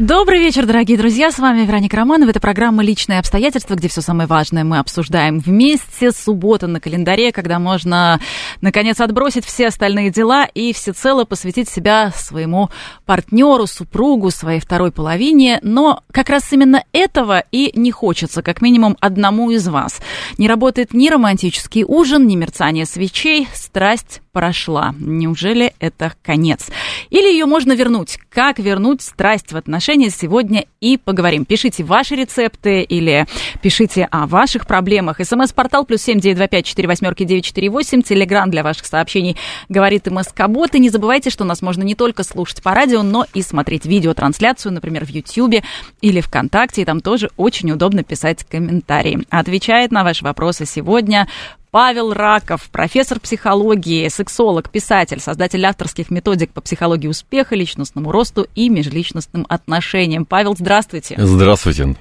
Добрый вечер, дорогие друзья. С вами Вероника Романова. Это программа «Личные обстоятельства», где все самое важное мы обсуждаем вместе. Суббота на календаре, когда можно, наконец, отбросить все остальные дела и всецело посвятить себя своему партнеру, супругу, своей второй половине. Но как раз именно этого и не хочется, как минимум, одному из вас. Не работает ни романтический ужин, ни мерцание свечей. Страсть прошла. Неужели это конец? Или ее можно вернуть? Как вернуть страсть в отношения сегодня и поговорим. Пишите ваши рецепты или пишите о ваших проблемах. СМС-портал плюс семь девять два пять четыре восьмерки девять четыре восемь. Телеграмм для ваших сообщений говорит МСК-бот. И не забывайте, что нас можно не только слушать по радио, но и смотреть видеотрансляцию, например, в Ютьюбе или ВКонтакте. И там тоже очень удобно писать комментарии. Отвечает на ваши вопросы сегодня Павел Раков, профессор психологии, сексолог, писатель, создатель авторских методик по психологии успеха, личностному росту и межличностным отношениям. Павел, здравствуйте. Здравствуйте.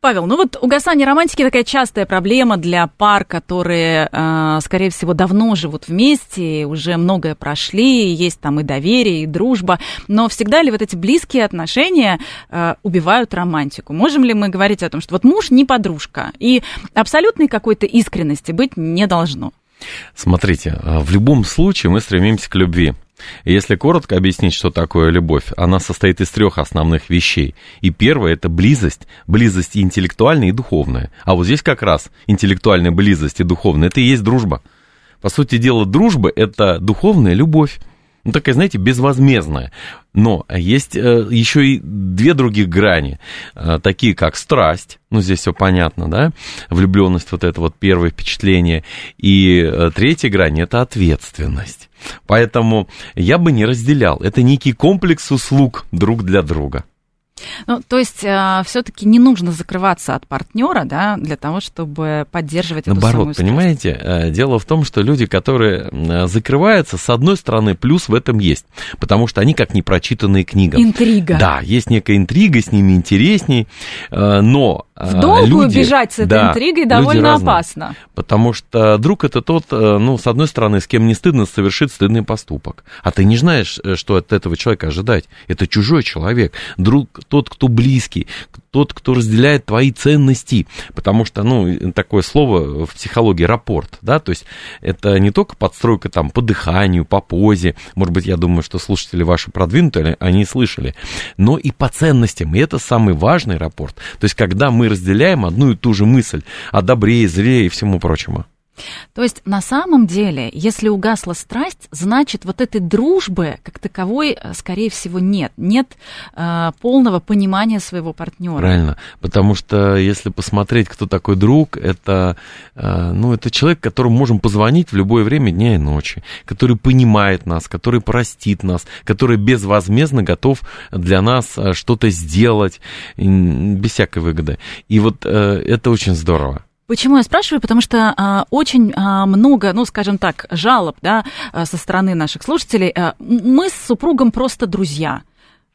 Павел, ну вот угасание романтики такая частая проблема для пар, которые, э, скорее всего, давно живут вместе, уже многое прошли, есть там и доверие, и дружба, но всегда ли вот эти близкие отношения э, убивают романтику? Можем ли мы говорить о том, что вот муж не подружка, и абсолютной какой-то искренности быть не должно? Смотрите, э, в любом случае мы стремимся к любви. Если коротко объяснить, что такое любовь, она состоит из трех основных вещей. И первое – это близость. Близость и интеллектуальная, и духовная. А вот здесь как раз интеллектуальная близость и духовная – это и есть дружба. По сути дела, дружба – это духовная любовь ну, такая, знаете, безвозмездная. Но есть э, еще и две других грани, э, такие как страсть, ну, здесь все понятно, да, влюбленность, вот это вот первое впечатление, и э, третья грань – это ответственность. Поэтому я бы не разделял, это некий комплекс услуг друг для друга. Ну, то есть э, все-таки не нужно закрываться от партнера, да, для того, чтобы поддерживать эту Наоборот, самую страсть. понимаете, э, дело в том, что люди, которые э, закрываются, с одной стороны, плюс в этом есть, потому что они как непрочитанные книги. Интрига. Да, есть некая интрига, с ними интересней, э, но в долгую люди, бежать с этой да, интригой довольно разные. опасно. Потому что друг это тот, ну, с одной стороны, с кем не стыдно совершить стыдный поступок. А ты не знаешь, что от этого человека ожидать. Это чужой человек. Друг тот, кто близкий, тот, кто разделяет твои ценности. Потому что, ну, такое слово в психологии рапорт, да, то есть это не только подстройка там по дыханию, по позе, может быть, я думаю, что слушатели ваши продвинутые, они слышали, но и по ценностям, и это самый важный рапорт. То есть когда мы разделяем одну и ту же мысль о добре, зле и всему прочему. То есть на самом деле, если угасла страсть, значит вот этой дружбы как таковой, э, скорее всего, нет. Нет э, полного понимания своего партнера. Правильно, потому что если посмотреть, кто такой друг, это, э, ну, это человек, которому можем позвонить в любое время дня и ночи, который понимает нас, который простит нас, который безвозмездно готов для нас э, что-то сделать без всякой выгоды. И вот э, это очень здорово. Почему я спрашиваю? Потому что а, очень а, много, ну, скажем так, жалоб, да, а, со стороны наших слушателей. А, мы с супругом просто друзья.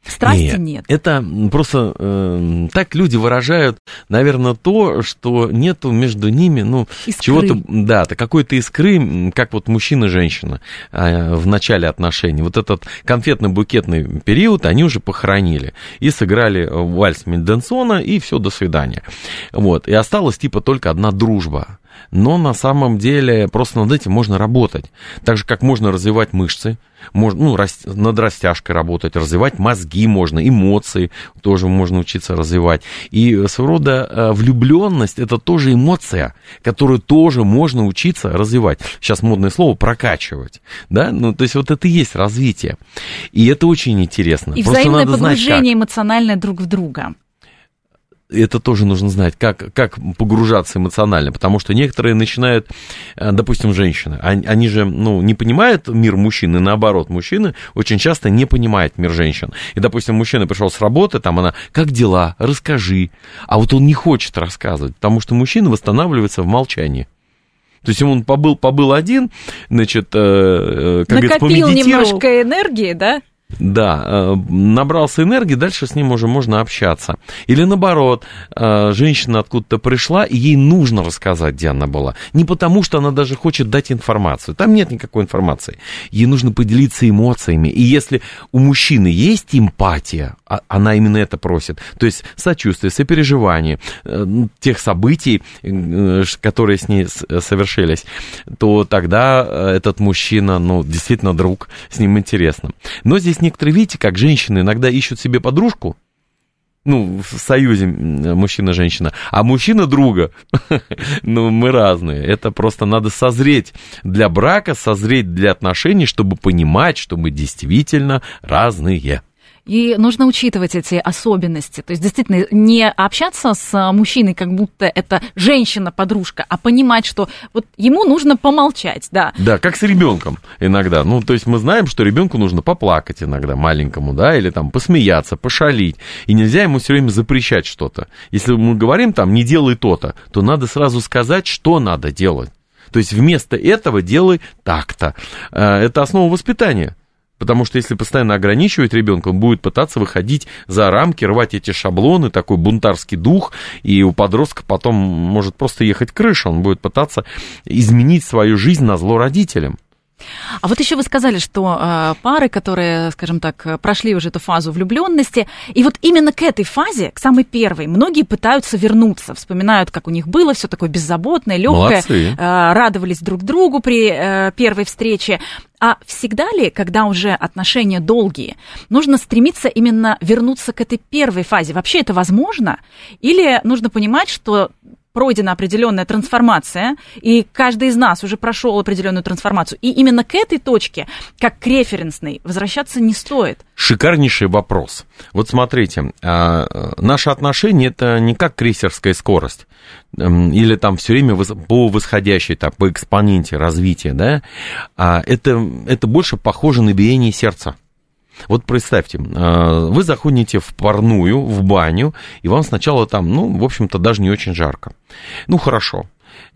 Страсти нет. нет. Это просто э, так люди выражают, наверное, то, что нету между ними, ну, чего-то, да, то какой-то искры, как вот мужчина и женщина э, в начале отношений. Вот этот конфетно-букетный период они уже похоронили и сыграли вальс Менденсона, и все, до свидания. Вот, и осталась типа только одна дружба но на самом деле просто над этим можно работать. Так же, как можно развивать мышцы, можно, ну, раст, над растяжкой работать, развивать мозги можно, эмоции тоже можно учиться развивать. И своего рода э, влюбленность это тоже эмоция, которую тоже можно учиться развивать. Сейчас модное слово прокачивать. Да? Ну, то есть вот это и есть развитие. И это очень интересно. И Просто взаимное надо погружение знать, как. эмоциональное друг в друга это тоже нужно знать, как, как погружаться эмоционально, потому что некоторые начинают, э, допустим, женщины, они, они же, ну, не понимают мир мужчин, и наоборот, мужчины очень часто не понимают мир женщин. И, допустим, мужчина пришел с работы, там она, как дела, расскажи, а вот он не хочет рассказывать, потому что мужчина восстанавливается в молчании. То есть он побыл, побыл один, значит, э, как Накопил немножко энергии, да? Да, э, набрался энергии, дальше с ним уже можно общаться. Или наоборот, э, женщина откуда-то пришла, и ей нужно рассказать, где она была. Не потому, что она даже хочет дать информацию. Там нет никакой информации. Ей нужно поделиться эмоциями. И если у мужчины есть эмпатия, она именно это просит, то есть сочувствие, сопереживание э, тех событий, которые с ней совершились, то тогда этот мужчина, ну, действительно друг, с ним интересно. Но здесь некоторые, видите, как женщины иногда ищут себе подружку, ну, в союзе мужчина-женщина, а мужчина друга. ну, мы разные. Это просто надо созреть для брака, созреть для отношений, чтобы понимать, что мы действительно разные. И нужно учитывать эти особенности. То есть действительно не общаться с мужчиной, как будто это женщина-подружка, а понимать, что вот ему нужно помолчать, да. Да, как с ребенком иногда. Ну, то есть мы знаем, что ребенку нужно поплакать иногда маленькому, да, или там посмеяться, пошалить. И нельзя ему все время запрещать что-то. Если мы говорим там, не делай то-то, то надо сразу сказать, что надо делать. То есть вместо этого делай так-то. Э, это основа воспитания. Потому что если постоянно ограничивать ребенка, он будет пытаться выходить за рамки, рвать эти шаблоны, такой бунтарский дух, и у подростка потом может просто ехать крыша, он будет пытаться изменить свою жизнь на зло родителям. А вот еще вы сказали, что э, пары, которые, скажем так, прошли уже эту фазу влюбленности, и вот именно к этой фазе, к самой первой, многие пытаются вернуться, вспоминают, как у них было, все такое беззаботное, легкое, э, радовались друг другу при э, первой встрече. А всегда ли, когда уже отношения долгие, нужно стремиться именно вернуться к этой первой фазе? Вообще это возможно? Или нужно понимать, что пройдена определенная трансформация, и каждый из нас уже прошел определенную трансформацию. И именно к этой точке, как к референсной, возвращаться не стоит. Шикарнейший вопрос. Вот смотрите, а, наши отношения это не как крейсерская скорость или там все время по восходящей, так, по экспоненте развития, да, а это, это больше похоже на биение сердца. Вот представьте, а, вы заходите в парную, в баню, и вам сначала там, ну, в общем-то, даже не очень жарко. Ну, хорошо.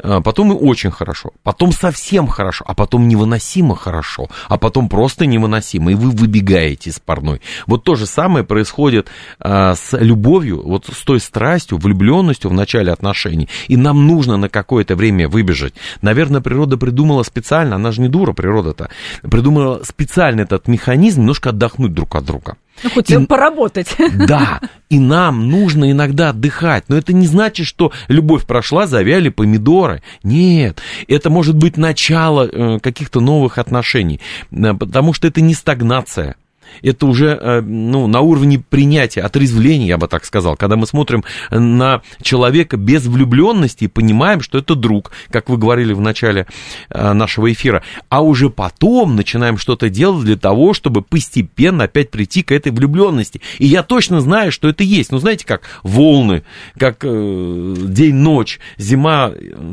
А, потом и очень хорошо, потом совсем хорошо, а потом невыносимо хорошо, а потом просто невыносимо, и вы выбегаете из парной. Вот то же самое происходит а, с любовью, вот с той страстью, влюбленностью в начале отношений, и нам нужно на какое-то время выбежать. Наверное, природа придумала специально, она же не дура, природа-то, придумала специально этот механизм немножко отдохнуть друг от друга. Ну, хоть и, поработать. Да, и нам нужно иногда отдыхать. Но это не значит, что любовь прошла, завяли помидоры. Нет, это может быть начало э, каких-то новых отношений, э, потому что это не стагнация это уже э, ну, на уровне принятия, отрезвления, я бы так сказал, когда мы смотрим на человека без влюбленности и понимаем, что это друг, как вы говорили в начале э, нашего эфира, а уже потом начинаем что-то делать для того, чтобы постепенно опять прийти к этой влюбленности. И я точно знаю, что это есть. Ну, знаете, как волны, как э, день-ночь, зима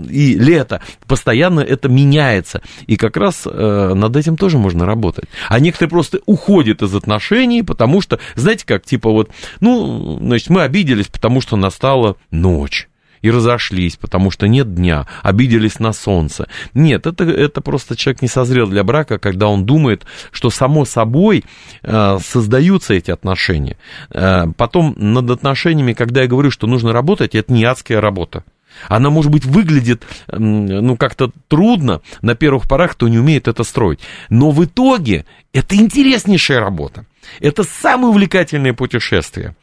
и лето, постоянно это меняется. И как раз э, над этим тоже можно работать. А некоторые просто уходят из отношений, потому что, знаете, как, типа вот, ну, значит, мы обиделись, потому что настала ночь и разошлись, потому что нет дня, обиделись на солнце. Нет, это, это просто человек не созрел для брака, когда он думает, что само собой э, создаются эти отношения. Э, потом над отношениями, когда я говорю, что нужно работать, это не адская работа. Она, может быть, выглядит, ну, как-то трудно на первых порах, кто не умеет это строить. Но в итоге это интереснейшая работа. Это самое увлекательное путешествие.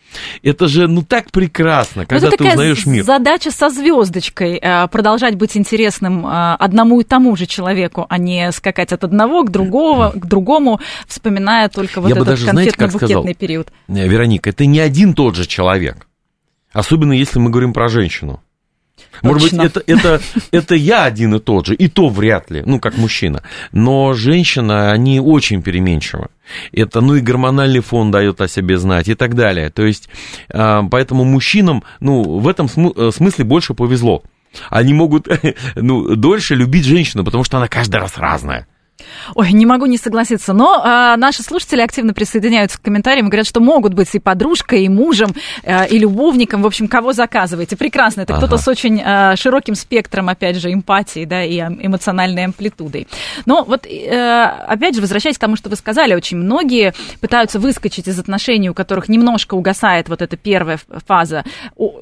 Это же, ну, так прекрасно, когда это ты узнаешь мир. задача со звездочкой, э, продолжать быть интересным э, одному и тому же человеку, а не скакать от одного к другому, к другому, вспоминая только вот Я этот конфетно-букетный период. Э, Вероника, это не один тот же человек. Особенно если мы говорим про женщину. Может быть, это, это, это я один и тот же, и то вряд ли, ну, как мужчина. Но женщина, они очень переменчивы. Это, ну, и гормональный фон дает о себе знать и так далее. То есть, а, поэтому мужчинам, ну, в этом э, смысле больше повезло. Они могут, ну, дольше любить женщину, потому что она каждый раз разная. Ой, не могу не согласиться, но а, наши слушатели активно присоединяются к комментариям и говорят, что могут быть и подружкой, и мужем, а, и любовником, в общем, кого заказываете. Прекрасно, это ага. кто-то с очень а, широким спектром, опять же, эмпатии, да, и эмоциональной амплитудой. Но вот, а, опять же, возвращаясь к тому, что вы сказали, очень многие пытаются выскочить из отношений, у которых немножко угасает вот эта первая фаза,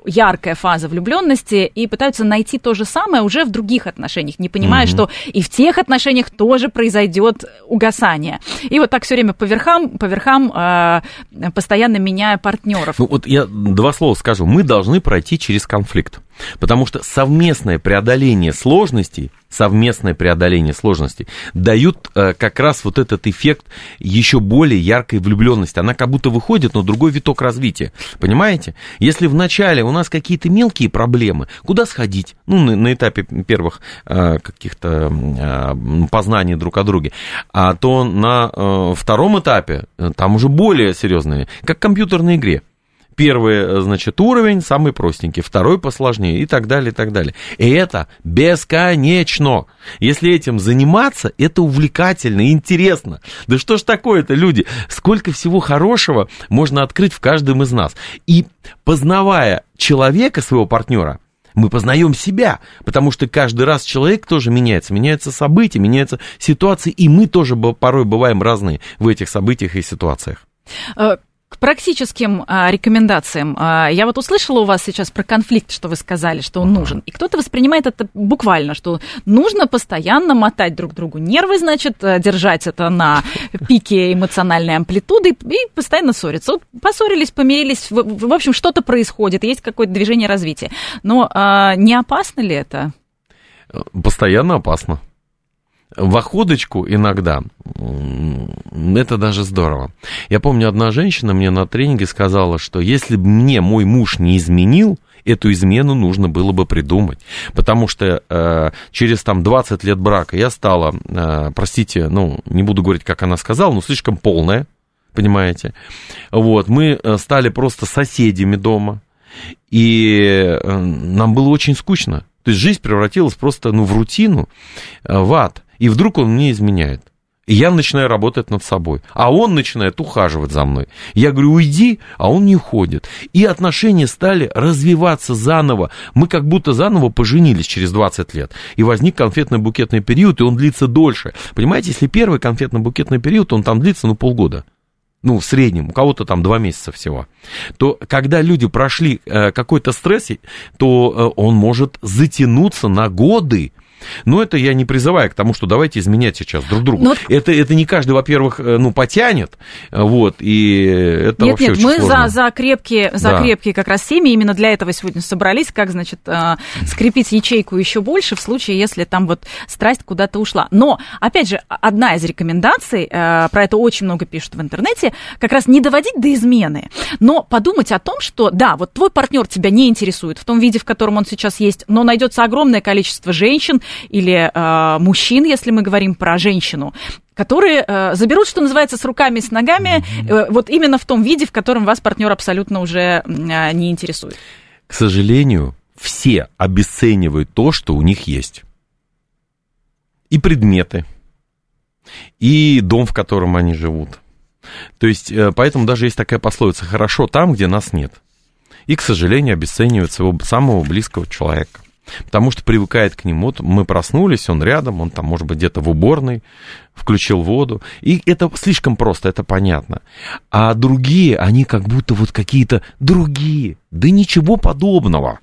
яркая фаза влюбленности, и пытаются найти то же самое уже в других отношениях, не понимая, угу. что и в тех отношениях тоже произойдет угасание. И вот так все время по верхам, по верхам э, постоянно меняя партнеров. Ну вот я два слова скажу. Мы должны пройти через конфликт. Потому что совместное преодоление сложностей, совместное преодоление сложностей дают э, как раз вот этот эффект еще более яркой влюбленности. Она как будто выходит на другой виток развития. Понимаете? Если вначале у нас какие-то мелкие проблемы, куда сходить? Ну, на, на этапе первых э, каких-то э, познаний друг о друге. А то на э, втором этапе э, там уже более серьезные, как в компьютерной игре. Первый, э, значит, уровень самый простенький, второй посложнее и так далее, и так далее. И это бесконечно. Если этим заниматься, это увлекательно интересно. Да что ж такое-то, люди? Сколько всего хорошего можно открыть в каждом из нас. И познавая человека, своего партнера, мы познаем себя, потому что каждый раз человек тоже меняется, меняются события, меняются ситуации, и мы тоже порой бываем разные в этих событиях и ситуациях. К практическим а, рекомендациям. А, я вот услышала у вас сейчас про конфликт, что вы сказали, что он нужен. И кто-то воспринимает это буквально, что нужно постоянно мотать друг другу нервы, значит, э, держать это на пике эмоциональной амплитуды и постоянно ссориться. Вот поссорились, помирились, в, в общем, что-то происходит, есть какое-то движение развития. Но а, не опасно ли это? Постоянно опасно в охоточку иногда, это даже здорово. Я помню, одна женщина мне на тренинге сказала, что если бы мне мой муж не изменил, эту измену нужно было бы придумать. Потому что э, через там 20 лет брака я стала, э, простите, ну, не буду говорить, как она сказала, но слишком полная, понимаете. Вот, мы э, стали просто соседями дома, и э, нам было очень скучно. То есть жизнь превратилась просто ну, в рутину, э, в ад и вдруг он мне изменяет. И я начинаю работать над собой. А он начинает ухаживать за мной. Я говорю, уйди, а он не уходит. И отношения стали развиваться заново. Мы как будто заново поженились через 20 лет. И возник конфетно-букетный период, и он длится дольше. Понимаете, если первый конфетно-букетный период, он там длится, ну, полгода ну, в среднем, у кого-то там два месяца всего, то когда люди прошли э, какой-то стресс, то э, он может затянуться на годы. Но это я не призываю к тому, что давайте изменять сейчас друг другу. Но... Это, это не каждый, во-первых, э, ну, потянет, вот, и это нет, вообще нет, очень мы сложно. за, за, крепкие, за да. крепкие как раз семьи, именно для этого сегодня собрались, как, значит, э, скрепить ячейку еще больше в случае, если там вот страсть куда-то ушла. Но, опять же, одна из рекомендаций, э, про это очень много пишут в интернете, как раз не доводить до измены, но подумать о том, что, да, вот твой партнер тебя не интересует в том виде, в котором он сейчас есть, но найдется огромное количество женщин, или э, мужчин, если мы говорим про женщину, которые э, заберут, что называется, с руками и с ногами, э, вот именно в том виде, в котором вас партнер абсолютно уже э, не интересует. К сожалению, все обесценивают то, что у них есть. И предметы, и дом, в котором они живут. То есть, э, поэтому даже есть такая пословица «хорошо там, где нас нет». И, к сожалению, обесценивают своего самого близкого человека потому что привыкает к нему. Вот мы проснулись, он рядом, он там, может быть, где-то в уборной, включил воду. И это слишком просто, это понятно. А другие, они как будто вот какие-то другие. Да ничего подобного.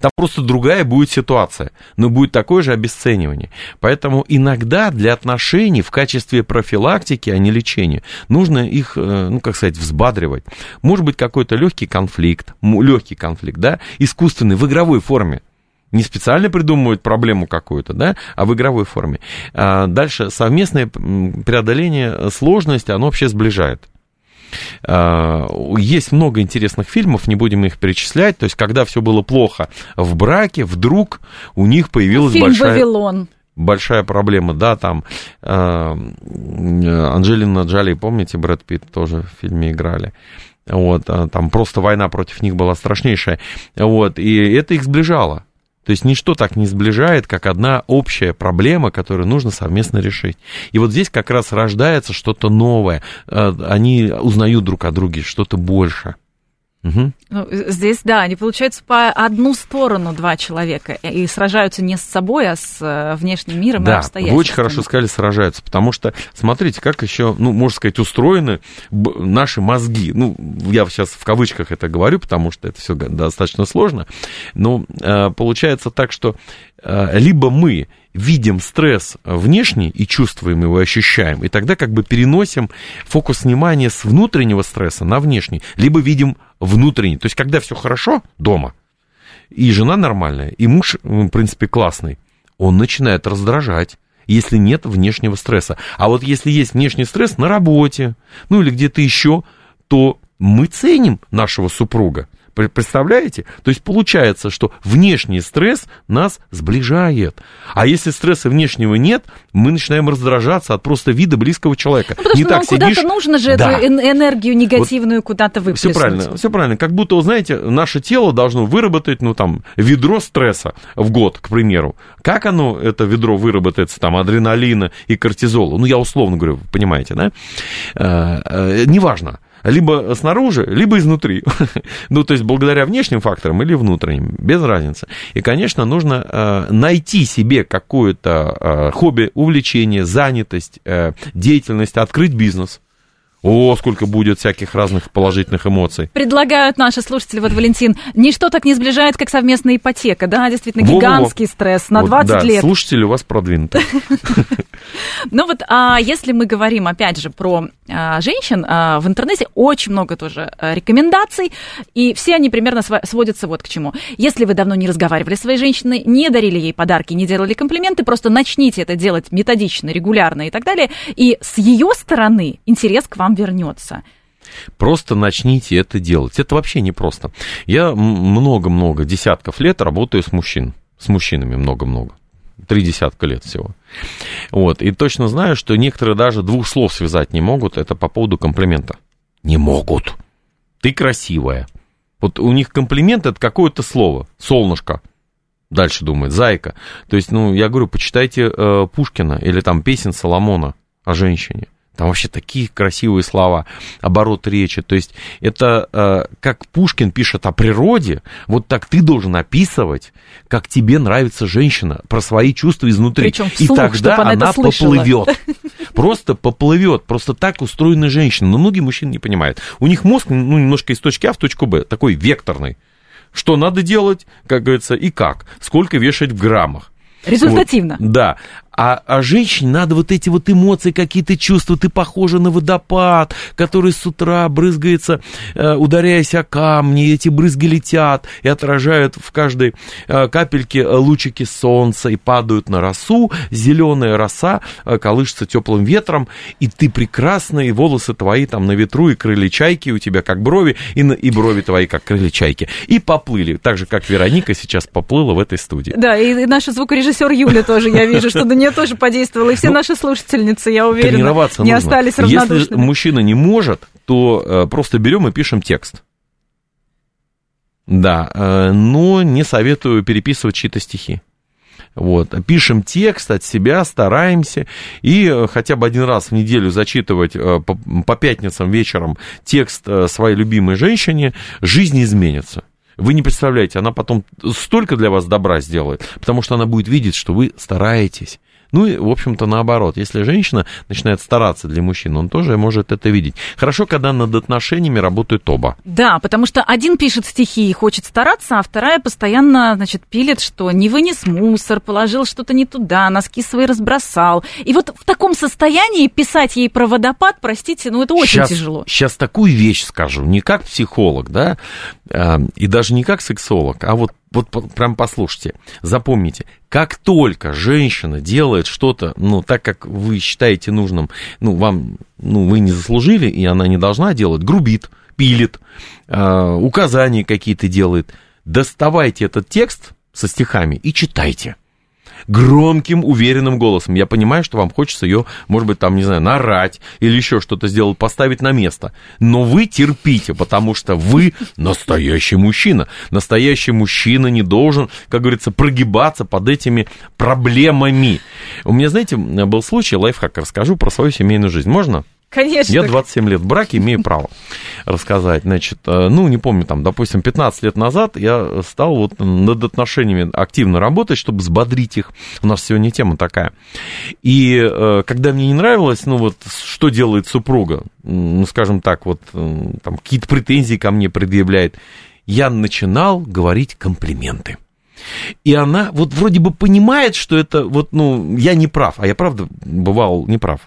Там просто другая будет ситуация, но будет такое же обесценивание. Поэтому иногда для отношений в качестве профилактики, а не лечения, нужно их, э, ну, как сказать, взбадривать. Может быть, какой-то легкий конфликт, легкий конфликт, да, искусственный, в игровой форме не специально придумывают проблему какую-то, да, а в игровой форме. А дальше совместное преодоление сложности, оно вообще сближает. А, есть много интересных фильмов, не будем их перечислять. То есть, когда все было плохо в браке, вдруг у них появилась Фильм большая... «Вавилон» большая проблема, да, там э, Анджелина Джоли, помните, Брэд Питт тоже в фильме играли, вот, там просто война против них была страшнейшая, вот, и это их сближало, То есть ничто так не сближает, как одна общая проблема, которую нужно совместно решить. И вот здесь как раз рождается что-то новое. Э, они узнают друг о друге что-то больше. Угу. Ну, здесь, да, они получаются по одну сторону два человека и сражаются не с собой, а с э, внешним миром да, и обстоятельствами. вы очень хорошо сказали, сражаются, потому что, смотрите, как еще, ну, можно сказать, устроены наши мозги. Ну, я сейчас в кавычках это говорю, потому что это все достаточно сложно, но э, получается так, что э, либо мы видим стресс внешний и чувствуем его, ощущаем, и тогда как бы переносим фокус внимания с внутреннего стресса на внешний, либо видим внутренний. То есть, когда все хорошо дома, и жена нормальная, и муж, в принципе, классный, он начинает раздражать если нет внешнего стресса. А вот если есть внешний стресс на работе, ну или где-то еще, то мы ценим нашего супруга. Представляете? То есть получается, что внешний стресс нас сближает. А если стресса внешнего нет, мы начинаем раздражаться от просто вида близкого человека. Ну, потому Не что так нам куда-то нужно же да. эту энергию негативную вот куда-то выплеснуть. Все правильно, все правильно. Как будто, знаете, наше тело должно выработать, ну, там, ведро стресса в год, к примеру. Как оно, это ведро, выработается, там, адреналина и кортизола? Ну, я условно говорю, понимаете, да? Э, э, неважно либо снаружи, либо изнутри. ну, то есть благодаря внешним факторам или внутренним, без разницы. И, конечно, нужно э, найти себе какое-то э, хобби, увлечение, занятость, э, деятельность, открыть бизнес. О, сколько будет всяких разных положительных эмоций. Предлагают наши слушатели, вот Валентин, ничто так не сближает, как совместная ипотека, да, действительно, гигантский стресс на вот, 20 да, лет. слушатели у вас продвинуты. Ну вот, а если мы говорим, опять же, про а, женщин, а, в интернете очень много тоже а, рекомендаций, и все они примерно сводятся вот к чему. Если вы давно не разговаривали с своей женщиной, не дарили ей подарки, не делали комплименты, просто начните это делать методично, регулярно и так далее, и с ее стороны интерес к вам вернется. Просто начните это делать. Это вообще не просто. Я много-много, десятков лет работаю с мужчин. С мужчинами много-много. Три десятка лет всего. Вот. И точно знаю, что некоторые даже двух слов связать не могут. Это по поводу комплимента. Не могут. Ты красивая. Вот у них комплимент это какое-то слово. Солнышко. Дальше думает, зайка. То есть, ну, я говорю, почитайте э, Пушкина или там песен Соломона о женщине. Там вообще такие красивые слова, оборот речи. То есть это э, как Пушкин пишет о природе, вот так ты должен описывать, как тебе нравится женщина, про свои чувства изнутри. Причем вслух, И тогда она, она поплывет. Просто поплывет. Просто так устроены женщины. Но многие мужчины не понимают. У них мозг ну, немножко из точки А в точку Б, такой векторный. Что надо делать, как говорится, и как. Сколько вешать в граммах. Результативно. Вот, да. А, а женщине надо вот эти вот эмоции, какие-то чувства. Ты похожа на водопад, который с утра брызгается, э, ударяясь о камни. Эти брызги летят и отражают в каждой э, капельке лучики солнца и падают на росу. Зеленая роса э, колышется теплым ветром. И ты прекрасная, и волосы твои там на ветру, и крылья чайки у тебя как брови, и, на, и брови твои как крылья чайки. И поплыли. Так же, как Вероника сейчас поплыла в этой студии. Да, и наша звукорежиссер Юля тоже, я вижу, что до нее тоже подействовало. И все ну, наши слушательницы, я уверена, не нужно. остались равнодушными. Если мужчина не может, то э, просто берем и пишем текст. Да, э, но не советую переписывать чьи-то стихи. Вот. Пишем текст от себя, стараемся, и э, хотя бы один раз в неделю зачитывать по, по пятницам вечером текст своей любимой женщине, жизнь изменится. Вы не представляете, она потом столько для вас добра сделает, потому что она будет видеть, что вы стараетесь, ну и, в общем-то, наоборот. Если женщина начинает стараться для мужчин, он тоже может это видеть. Хорошо, когда над отношениями работают оба. Да, потому что один пишет стихи и хочет стараться, а вторая постоянно, значит, пилит, что не вынес мусор, положил что-то не туда, носки свои разбросал. И вот в таком состоянии писать ей про водопад, простите, ну это очень сейчас, тяжело. Сейчас такую вещь скажу, не как психолог, да, э, и даже не как сексолог, а вот вот прям послушайте, запомните, как только женщина делает что-то, ну, так как вы считаете нужным, ну, вам, ну, вы не заслужили, и она не должна делать, грубит, пилит, э, указания какие-то делает, доставайте этот текст со стихами и читайте. Громким, уверенным голосом. Я понимаю, что вам хочется ее, может быть, там, не знаю, нарать или еще что-то сделать, поставить на место. Но вы терпите, потому что вы настоящий мужчина. Настоящий мужчина не должен, как говорится, прогибаться под этими проблемами. У меня, знаете, был случай, лайфхак расскажу про свою семейную жизнь. Можно? Конечно. Я 27 лет в браке, имею право рассказать. Значит, э, ну, не помню, там, допустим, 15 лет назад я стал вот над отношениями активно работать, чтобы взбодрить их. У нас сегодня тема такая. И э, когда мне не нравилось, ну, вот, что делает супруга, ну, скажем так, вот, э, там, какие-то претензии ко мне предъявляет, я начинал говорить комплименты. И она вот вроде бы понимает, что это вот, ну, я не прав, а я правда бывал не прав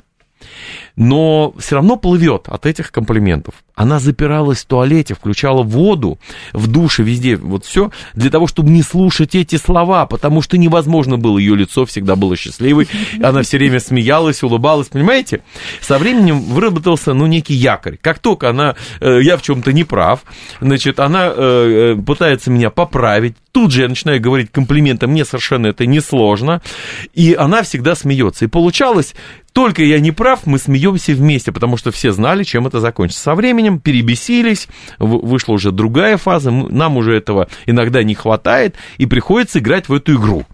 но все равно плывет от этих комплиментов. Она запиралась в туалете, включала воду в душе, везде, вот все, для того, чтобы не слушать эти слова, потому что невозможно было, ее лицо всегда было счастливой, она все время смеялась, улыбалась, понимаете? Со временем выработался, ну, некий якорь. Как только она, э, я в чем-то не прав, значит, она э, э, пытается меня поправить, тут же я начинаю говорить комплименты, мне совершенно это не сложно, и она всегда смеется. И получалось, только я не прав, мы смеемся вместе, потому что все знали, чем это закончится. Со временем перебесились, вышла уже другая фаза, нам уже этого иногда не хватает, и приходится играть в эту игру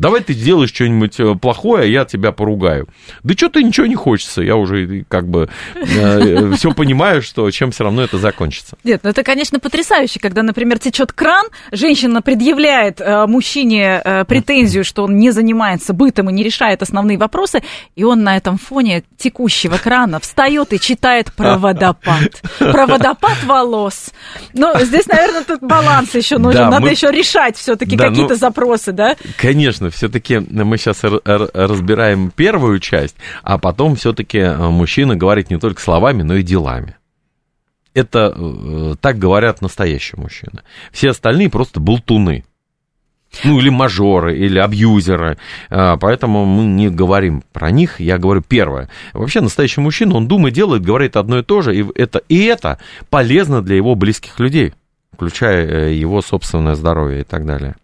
давай ты сделаешь что-нибудь э, плохое, а я тебя поругаю. Да что-то ничего не хочется, я уже как бы э, все понимаю, что чем все равно это закончится. Нет, ну это, конечно, потрясающе, когда, например, течет кран, женщина предъявляет э, мужчине э, претензию, что он не занимается бытом и не решает основные вопросы, и он на этом фоне текущего крана встает и читает про водопад. Про водопад волос. Но здесь, наверное, тут баланс еще нужен. Да, Надо мы... еще решать все-таки да, какие-то ну, запросы, да? Конечно, все-таки мы сейчас разбираем первую часть, а потом все-таки э, мужчина говорит не только словами, но и делами. Это э, так говорят настоящие мужчины. Все остальные просто болтуны. Ну, или мажоры, или абьюзеры. А, поэтому мы не говорим про них. Я говорю первое. Вообще, настоящий мужчина, он думает, делает, говорит одно и то же. И это, и это полезно для его близких людей, включая э, его собственное здоровье и так далее.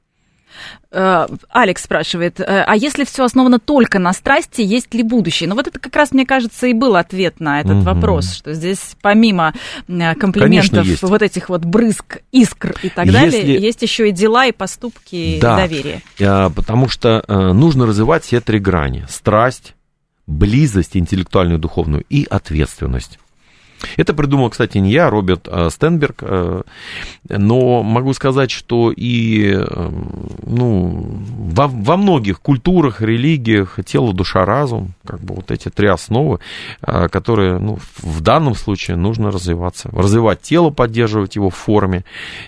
Э, Алекс спрашивает, э, а если все основано только на страсти, есть ли будущее? Ну вот это как раз, мне кажется, и был ответ на этот угу. вопрос, что здесь помимо э, комплиментов, вот этих вот брызг, искр и так если... далее, есть еще и дела, и поступки, да, и доверие. Потому что нужно развивать все три грани. Страсть, близость интеллектуальную, духовную и ответственность. Это придумал, кстати, не я, а Роберт э, Стенберг, э, но могу сказать, что и э, ну, во, во многих культурах, религиях тело, душа, разум, как бы вот эти три основы, которые ну, в данном случае нужно развиваться. Развивать тело, поддерживать его в форме,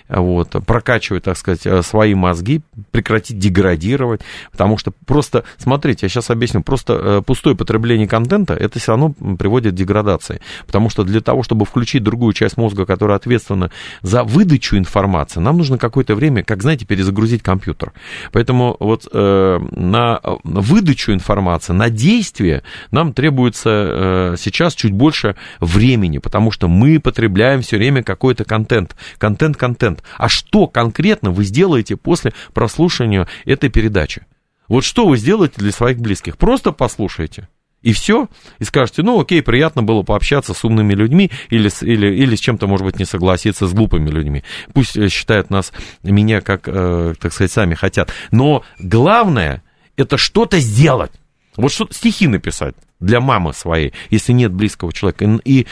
вот, прокачивать, так сказать, свои мозги, прекратить деградировать, потому что просто, смотрите, я сейчас объясню, просто пустое потребление контента, это все равно приводит к деградации, потому что для для того, чтобы включить другую часть мозга, которая ответственна за выдачу информации, нам нужно какое-то время, как знаете, перезагрузить компьютер. Поэтому вот э, на выдачу информации, на действие нам требуется э, сейчас чуть больше времени, потому что мы потребляем все время какой-то контент. Контент, контент. А что конкретно вы сделаете после прослушивания этой передачи? Вот что вы сделаете для своих близких? Просто послушайте и все, и скажете, ну окей, приятно было пообщаться с умными людьми или, или, или с чем-то, может быть, не согласиться с глупыми людьми. Пусть э, считают нас, меня, как, э, так сказать, сами хотят. Но главное, это что-то сделать. Вот что стихи написать для мамы своей, если нет близкого человека, и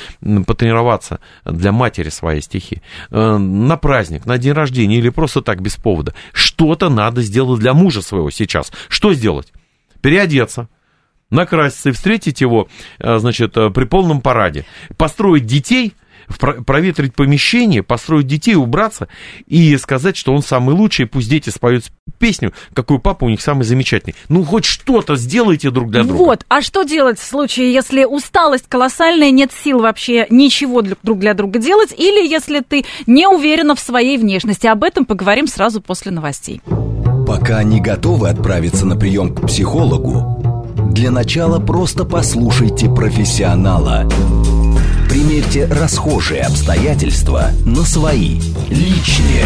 потренироваться для матери своей стихи, э, на праздник, на день рождения или просто так без повода. Что-то надо сделать для мужа своего сейчас. Что сделать? Переодеться, накраситься и встретить его, э, значит, э, при полном параде, построить детей, проветрить помещение, построить детей, убраться и сказать, что он самый лучший, пусть дети споют песню, какой папа у них самый замечательный. Ну, хоть что-то сделайте друг для друга. Вот, а что делать в случае, если усталость колоссальная, нет сил вообще ничего друг для друга делать, или если ты не уверена в своей внешности? Об этом поговорим сразу после новостей. Пока не готовы отправиться на прием к психологу, для начала просто послушайте профессионала. Примерьте расхожие обстоятельства на свои, личные.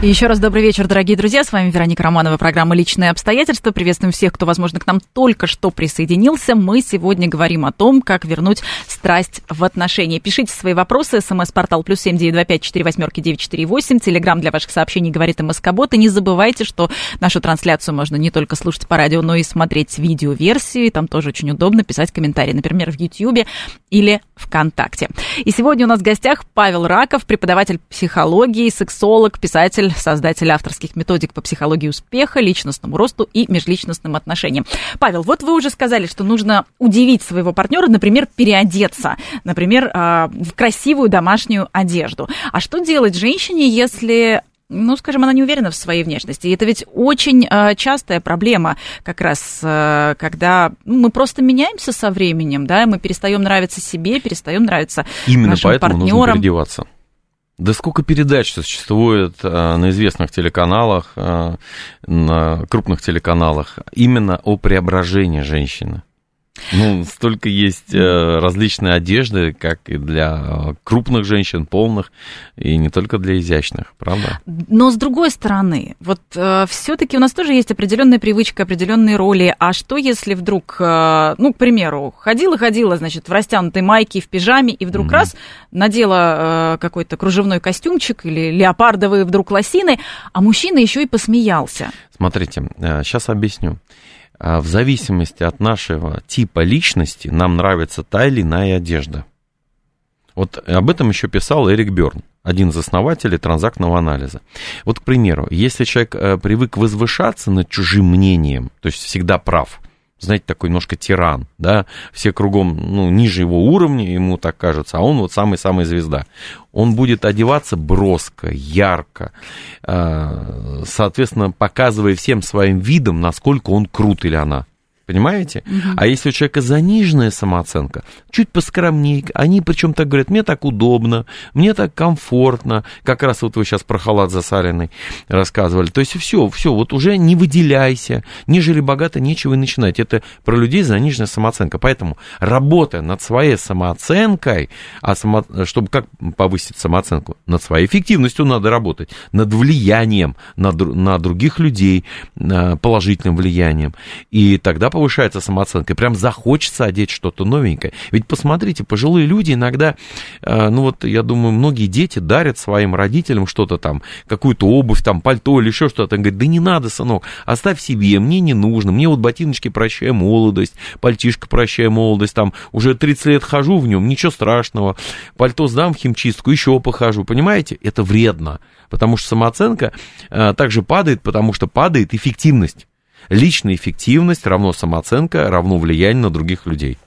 И еще раз добрый вечер, дорогие друзья. С вами Вероника Романова, программа «Личные обстоятельства». Приветствуем всех, кто, возможно, к нам только что присоединился. Мы сегодня говорим о том, как вернуть страсть в отношения. Пишите свои вопросы. СМС-портал плюс семь девять два пять четыре восьмерки девять четыре восемь. Телеграмм для ваших сообщений говорит МСК-бот. И не забывайте, что нашу трансляцию можно не только слушать по радио, но и смотреть видео-версии. Там тоже очень удобно писать комментарии, например, в Ютьюбе или ВКонтакте. И сегодня у нас в гостях Павел Раков, преподаватель психологии, сексолог, писатель писатель, создатель авторских методик по психологии успеха, личностному росту и межличностным отношениям. Павел, вот вы уже сказали, что нужно удивить своего партнера, например, переодеться, например, а, в красивую домашнюю одежду. А что делать женщине, если ну, скажем, она не уверена в своей внешности. И это ведь очень э, частая проблема, как раз, э, когда ну, мы просто меняемся со временем, да, мы перестаем нравиться себе, перестаем нравиться Именно нашим поэтому партнерам. нужно переодеваться. Да сколько передач существует а, на известных телеканалах, а, на крупных телеканалах, именно о преображении женщины. Ну, столько есть э, различные одежды, как и для э, крупных женщин, полных, и не только для изящных, правда? Но с другой стороны, вот э, все-таки у нас тоже есть определенная привычка, определенные роли. А что если вдруг, э, ну, к примеру, ходила-ходила, значит, в растянутой майке, в пижаме, и вдруг mm-hmm. раз надела э, какой-то кружевной костюмчик или леопардовые вдруг лосины, а мужчина еще и посмеялся. Смотрите, сейчас э, объясню. А в зависимости от нашего типа личности нам нравится та или иная одежда. Вот об этом еще писал Эрик Берн, один из основателей транзактного анализа. Вот, к примеру, если человек э, привык возвышаться над чужим мнением, то есть всегда прав, знаете, такой немножко тиран, да, все кругом, ну, ниже его уровня, ему так кажется, а он вот самый-самый звезда. Он будет одеваться броско, ярко, э, соответственно, показывая всем своим видом, насколько он крут или она. Понимаете? Угу. А если у человека заниженная самооценка, чуть поскромнее, они причем так говорят, мне так удобно, мне так комфортно, как раз вот вы сейчас про халат засаленный рассказывали. То есть все, все, вот уже не выделяйся, нежели богато нечего и начинать. Это про людей заниженная самооценка. Поэтому работая над своей самооценкой, а само, чтобы как повысить самооценку? Над своей эффективностью надо работать, над влиянием на, на других людей, положительным влиянием. И тогда повышается самооценка, прям захочется одеть что-то новенькое. Ведь посмотрите, пожилые люди иногда, э, ну вот я думаю, многие дети дарят своим родителям что-то там, какую-то обувь, там, пальто или еще что-то. Он говорит, да не надо, сынок, оставь себе, мне не нужно, мне вот ботиночки прощай молодость, пальтишко прощай молодость, там, уже 30 лет хожу в нем, ничего страшного, пальто сдам в химчистку, еще похожу, понимаете? Это вредно, потому что самооценка э, также падает, потому что падает эффективность. Личная эффективность равно самооценка, равно влияние на других людей.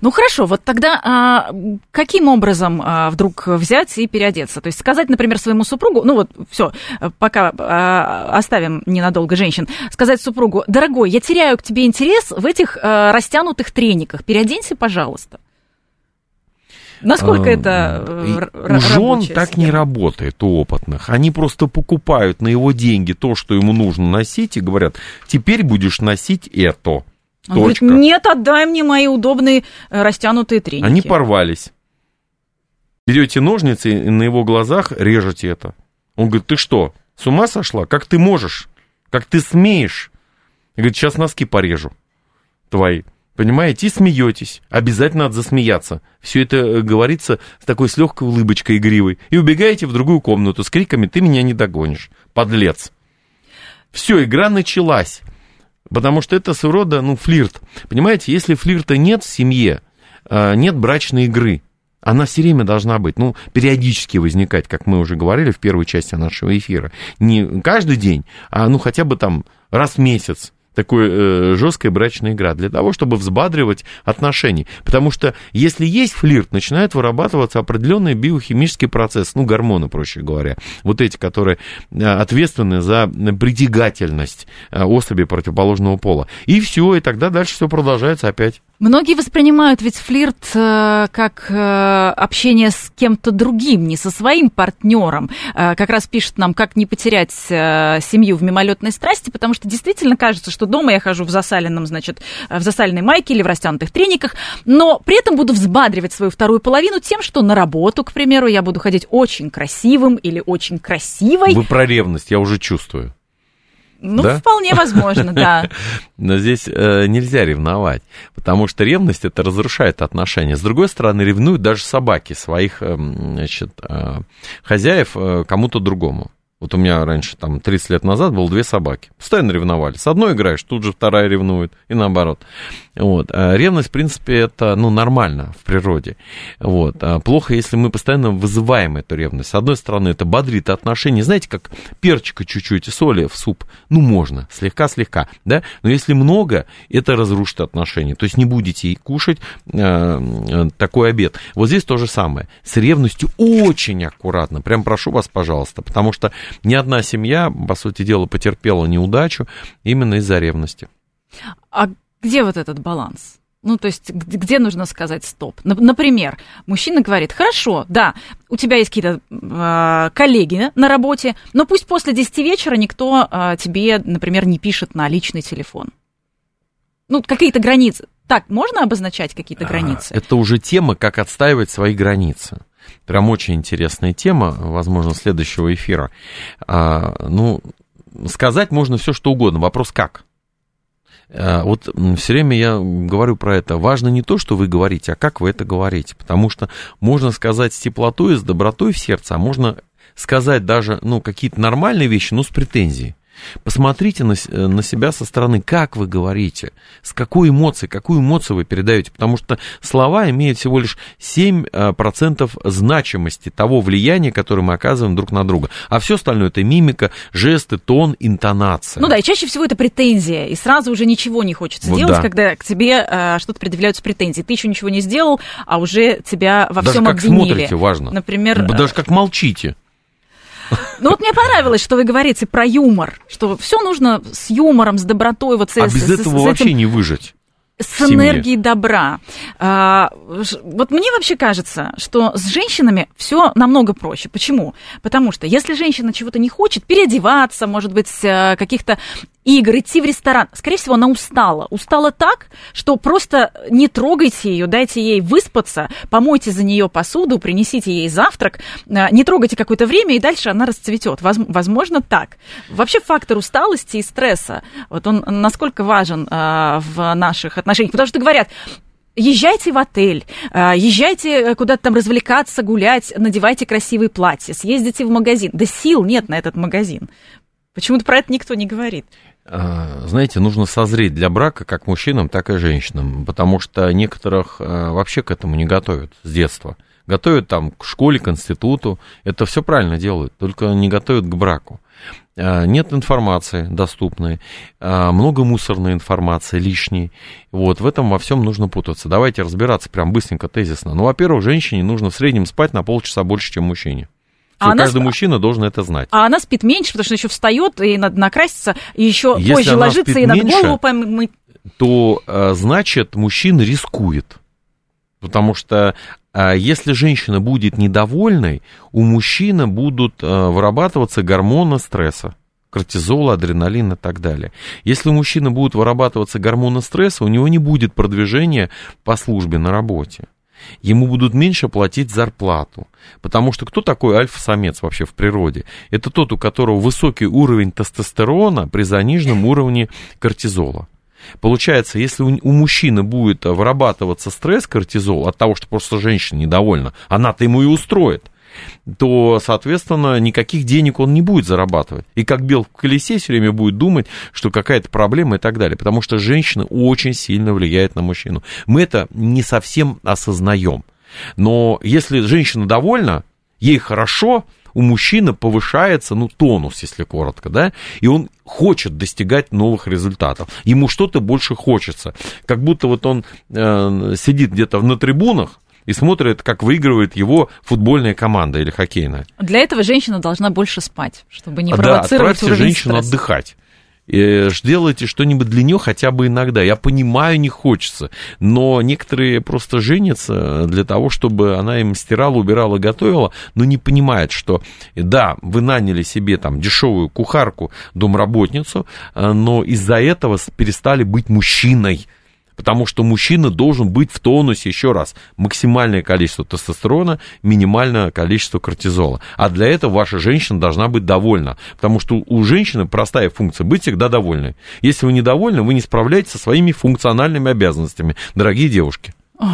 Ну хорошо, вот тогда а, каким образом а, вдруг взять и переодеться? То есть сказать, например, своему супругу, ну вот все, пока а, оставим ненадолго женщин, сказать супругу, дорогой, я теряю к тебе интерес в этих а, растянутых трениках, переоденься, пожалуйста. Насколько это У жен так не работает, у опытных. Они просто покупают на его деньги то, что ему нужно носить, и говорят, теперь будешь носить это. Он говорит, нет, отдай мне мои удобные э, растянутые треники. Они порвались. Берете ножницы и на его глазах режете это. Он говорит, ты что, с ума сошла? Как ты можешь? Как ты смеешь? говорит, сейчас носки порежу твои. Понимаете, и смеетесь. Обязательно надо засмеяться. Все это э, говорится с такой с легкой улыбочкой игривой. И убегаете в другую комнату с криками «Ты меня не догонишь, подлец!» Все, игра началась. Потому что это своего рода, ну, флирт. Понимаете, если флирта нет в семье, э, нет брачной игры, она все время должна быть, ну, периодически возникать, как мы уже говорили в первой части нашего эфира. Не каждый день, а ну хотя бы там раз в месяц такой э, жесткая брачная игра для того, чтобы взбадривать отношения. Потому что если есть флирт, начинает вырабатываться определенный биохимический процесс, ну, гормоны, проще говоря, вот эти, которые э, ответственны за притягательность э, особи противоположного пола. И все, и тогда дальше все продолжается опять. Многие воспринимают ведь флирт э, как э, общение с кем-то другим, не со своим партнером. Э, как раз пишет нам, как не потерять э, семью в мимолетной страсти, потому что действительно кажется, что дома я хожу в засаленном, значит, в засаленной майке или в растянутых трениках, но при этом буду взбадривать свою вторую половину тем, что на работу, к примеру, я буду ходить очень красивым или очень красивой. Вы про ревность, я уже чувствую. Ну, да? вполне возможно, да. Но здесь э, нельзя ревновать, потому что ревность это разрушает отношения. С другой стороны, ревнуют даже собаки своих э, значит, э, хозяев э, кому-то другому. Вот у меня раньше, там, 30 лет назад было две собаки. Постоянно ревновали. С одной играешь, тут же вторая ревнует, и наоборот. Вот. А ревность, в принципе, это, ну, нормально в природе. Вот. А плохо, если мы постоянно вызываем эту ревность. С одной стороны, это бодрит отношения. Знаете, как перчика чуть-чуть и соли в суп. Ну, можно, слегка-слегка, да? Но если много, это разрушит отношения. То есть не будете кушать э, такой обед. Вот здесь то же самое. С ревностью очень аккуратно. Прям прошу вас, пожалуйста, потому что ни одна семья, по сути дела, потерпела неудачу именно из-за ревности. А где вот этот баланс? Ну, то есть, где нужно сказать стоп? Например, мужчина говорит, хорошо, да, у тебя есть какие-то э, коллеги на работе, но пусть после 10 вечера никто э, тебе, например, не пишет на личный телефон. Ну, какие-то границы. Так, можно обозначать какие-то а, границы? Это уже тема, как отстаивать свои границы. Прям очень интересная тема, возможно, следующего эфира. А, ну, сказать можно все, что угодно. Вопрос как? А, вот все время я говорю про это. Важно не то, что вы говорите, а как вы это говорите. Потому что можно сказать с теплотой, с добротой в сердце, а можно сказать даже ну, какие-то нормальные вещи, но с претензией. Посмотрите на, э, на себя со стороны, как вы говорите, с какой эмоцией, какую эмоцию вы передаете, потому что слова имеют всего лишь 7% э, значимости того влияния, которое мы оказываем друг на друга. А все остальное это мимика, жесты, тон, интонация. Ну да, и чаще всего это претензия, и сразу уже ничего не хочется вот делать, да. когда к тебе э, что-то предъявляются претензии. Ты еще ничего не сделал, а уже тебя во Даже всем как обвинили. смотрите, важно. Например... Даже как молчите. Ну вот мне понравилось, что вы говорите про юмор, что все нужно с юмором, с добротой. Вот с, а без с, этого с вообще этим... не выжить с энергией добра. А, вот мне вообще кажется, что с женщинами все намного проще. Почему? Потому что если женщина чего-то не хочет, переодеваться, может быть, э, каких-то игр, идти в ресторан. Скорее всего, она устала. Устала так, что просто не трогайте ее, дайте ей выспаться, помойте за нее посуду, принесите ей завтрак, э, не трогайте какое-то время, и дальше она расцветет. Возможно, так. Вообще фактор усталости и стресса, вот он насколько важен э, в наших отношениях. Потому что говорят, Езжайте в отель, э, езжайте куда-то там развлекаться, гулять, надевайте красивые платья, съездите в магазин. Да сил нет на этот магазин. Почему-то про это никто не говорит. А, знаете, нужно созреть для брака как мужчинам, так и женщинам, потому что некоторых а, вообще к этому не готовят с детства. Готовят там к школе, к институту, это все правильно делают, только не готовят к браку. А, нет информации доступной, много мусорной информации лишней. Вот, в этом во всем нужно путаться. Давайте разбираться прям быстренько, тезисно. Ну, во-первых, женщине нужно в среднем спать на полчаса больше, чем мужчине. А каждый она... мужчина должен это знать. А она спит меньше, потому что еще встает, и надо накраситься, и еще Если позже ложится, и надо голову помыть. То, э, значит, мужчина рискует. Потому что э, если женщина будет недовольной, у мужчины будут э, вырабатываться гормоны стресса кортизол, адреналин и так далее. Если у мужчины будут вырабатываться гормоны стресса, у него не будет продвижения по службе на работе ему будут меньше платить зарплату. Потому что кто такой альфа-самец вообще в природе? Это тот, у которого высокий уровень тестостерона при заниженном уровне кортизола. Получается, если у, мужчины будет вырабатываться стресс, кортизол от того, что просто женщина недовольна, она-то ему и устроит то, соответственно, никаких денег он не будет зарабатывать. И как бел в колесе все время будет думать, что какая-то проблема и так далее. Потому что женщина очень сильно влияет на мужчину. Мы это не совсем осознаем. Но если женщина довольна, ей хорошо, у мужчины повышается, ну, тонус, если коротко, да, и он хочет достигать новых результатов. Ему что-то больше хочется. Как будто вот он э, сидит где-то на трибунах, и смотрит, как выигрывает его футбольная команда или хоккейная. Для этого женщина должна больше спать, чтобы не провоцировать да, отправьте женщину стресса. отдыхать. сделайте что-нибудь для нее хотя бы иногда. Я понимаю, не хочется, но некоторые просто женятся для того, чтобы она им стирала, убирала, готовила, но не понимает, что да, вы наняли себе там дешевую кухарку, домработницу, э, но из-за этого перестали быть мужчиной. Потому что мужчина должен быть в тонусе, еще раз, максимальное количество тестостерона, минимальное количество кортизола. А для этого ваша женщина должна быть довольна. Потому что у женщины простая функция быть всегда довольной. Если вы недовольны, вы не справляетесь со своими функциональными обязанностями, дорогие девушки. Ой,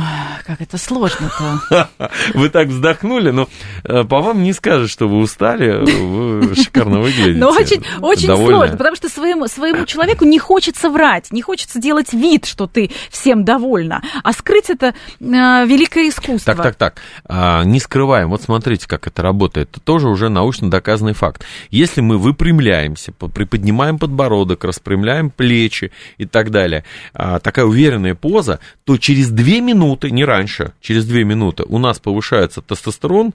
как это сложно-то. Вы так вздохнули, но э, по вам не скажешь, что вы устали, вы шикарно выглядите. Но очень, очень сложно, потому что своему, своему человеку не хочется врать, не хочется делать вид, что ты всем довольна, а скрыть это э, великое искусство. Так, так, так, а, не скрываем. Вот смотрите, как это работает. Это тоже уже научно доказанный факт. Если мы выпрямляемся, приподнимаем подбородок, распрямляем плечи и так далее, а, такая уверенная поза, то через две минуты минуты, не раньше, через 2 минуты у нас повышается тестостерон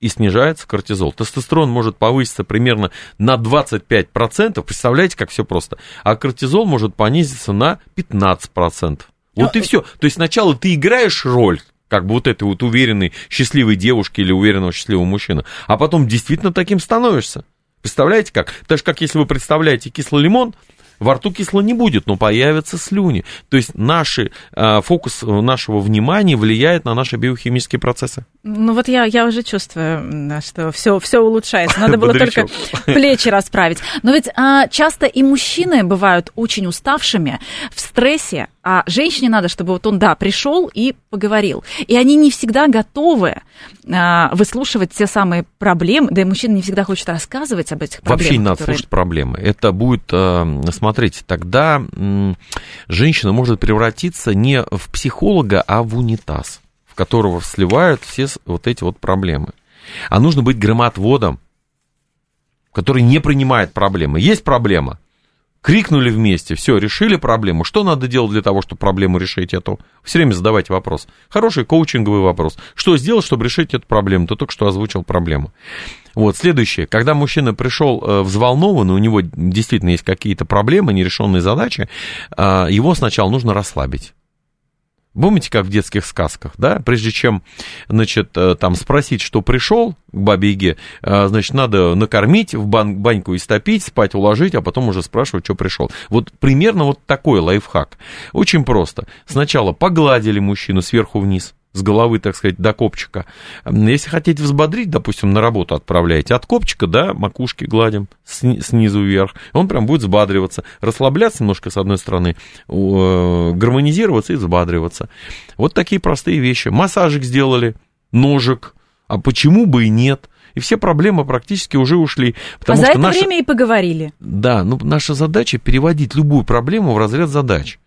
и снижается кортизол. Тестостерон может повыситься примерно на 25%, представляете, как все просто. А кортизол может понизиться на 15%. Вот и все. То есть сначала ты играешь роль, как бы вот этой вот уверенной, счастливой девушки или уверенного, счастливого мужчины, а потом действительно таким становишься. Представляете как? Так же, как если вы представляете кислый лимон, во рту кисло не будет, но появятся слюни. То есть наши, э, фокус нашего внимания влияет на наши биохимические процессы. Ну вот я, я уже чувствую, что все, все улучшается. Надо было только плечи расправить. Но ведь а, часто и мужчины бывают очень уставшими, в стрессе, а женщине надо, чтобы вот он, да, пришел и поговорил. И они не всегда готовы а, выслушивать те самые проблемы, да и мужчина не всегда хочет рассказывать об этих проблемах. Вообще не надо которые... слушать проблемы. Это будет, а, смотрите, тогда женщина может превратиться не в психолога, а в унитаз которого сливают все вот эти вот проблемы. А нужно быть громоотводом, который не принимает проблемы. Есть проблема, крикнули вместе, все, решили проблему. Что надо делать для того, чтобы проблему решить эту? Все время задавайте вопрос. Хороший коучинговый вопрос. Что сделать, чтобы решить эту проблему? Ты только что озвучил проблему. Вот, следующее. Когда мужчина пришел э, взволнованный, у него действительно есть какие-то проблемы, нерешенные задачи, э, его сначала нужно расслабить. Помните, как в детских сказках, да? Прежде чем, значит, э, там спросить, что пришел к бабе Яге, э, значит, надо накормить, в бан- баньку истопить, спать уложить, а потом уже спрашивать, что пришел. Вот примерно вот такой лайфхак. Очень просто. Сначала погладили мужчину сверху вниз, с головы, так сказать, до копчика. Если хотите взбодрить, допустим, на работу отправляете, от копчика до макушки гладим снизу вверх, он прям будет взбадриваться, расслабляться немножко с одной стороны, гармонизироваться и взбадриваться. Вот такие простые вещи. Массажик сделали, ножик, а почему бы и нет? И все проблемы практически уже ушли. Потому а за это наша... время и поговорили. Да, ну наша задача переводить любую проблему в разряд задач.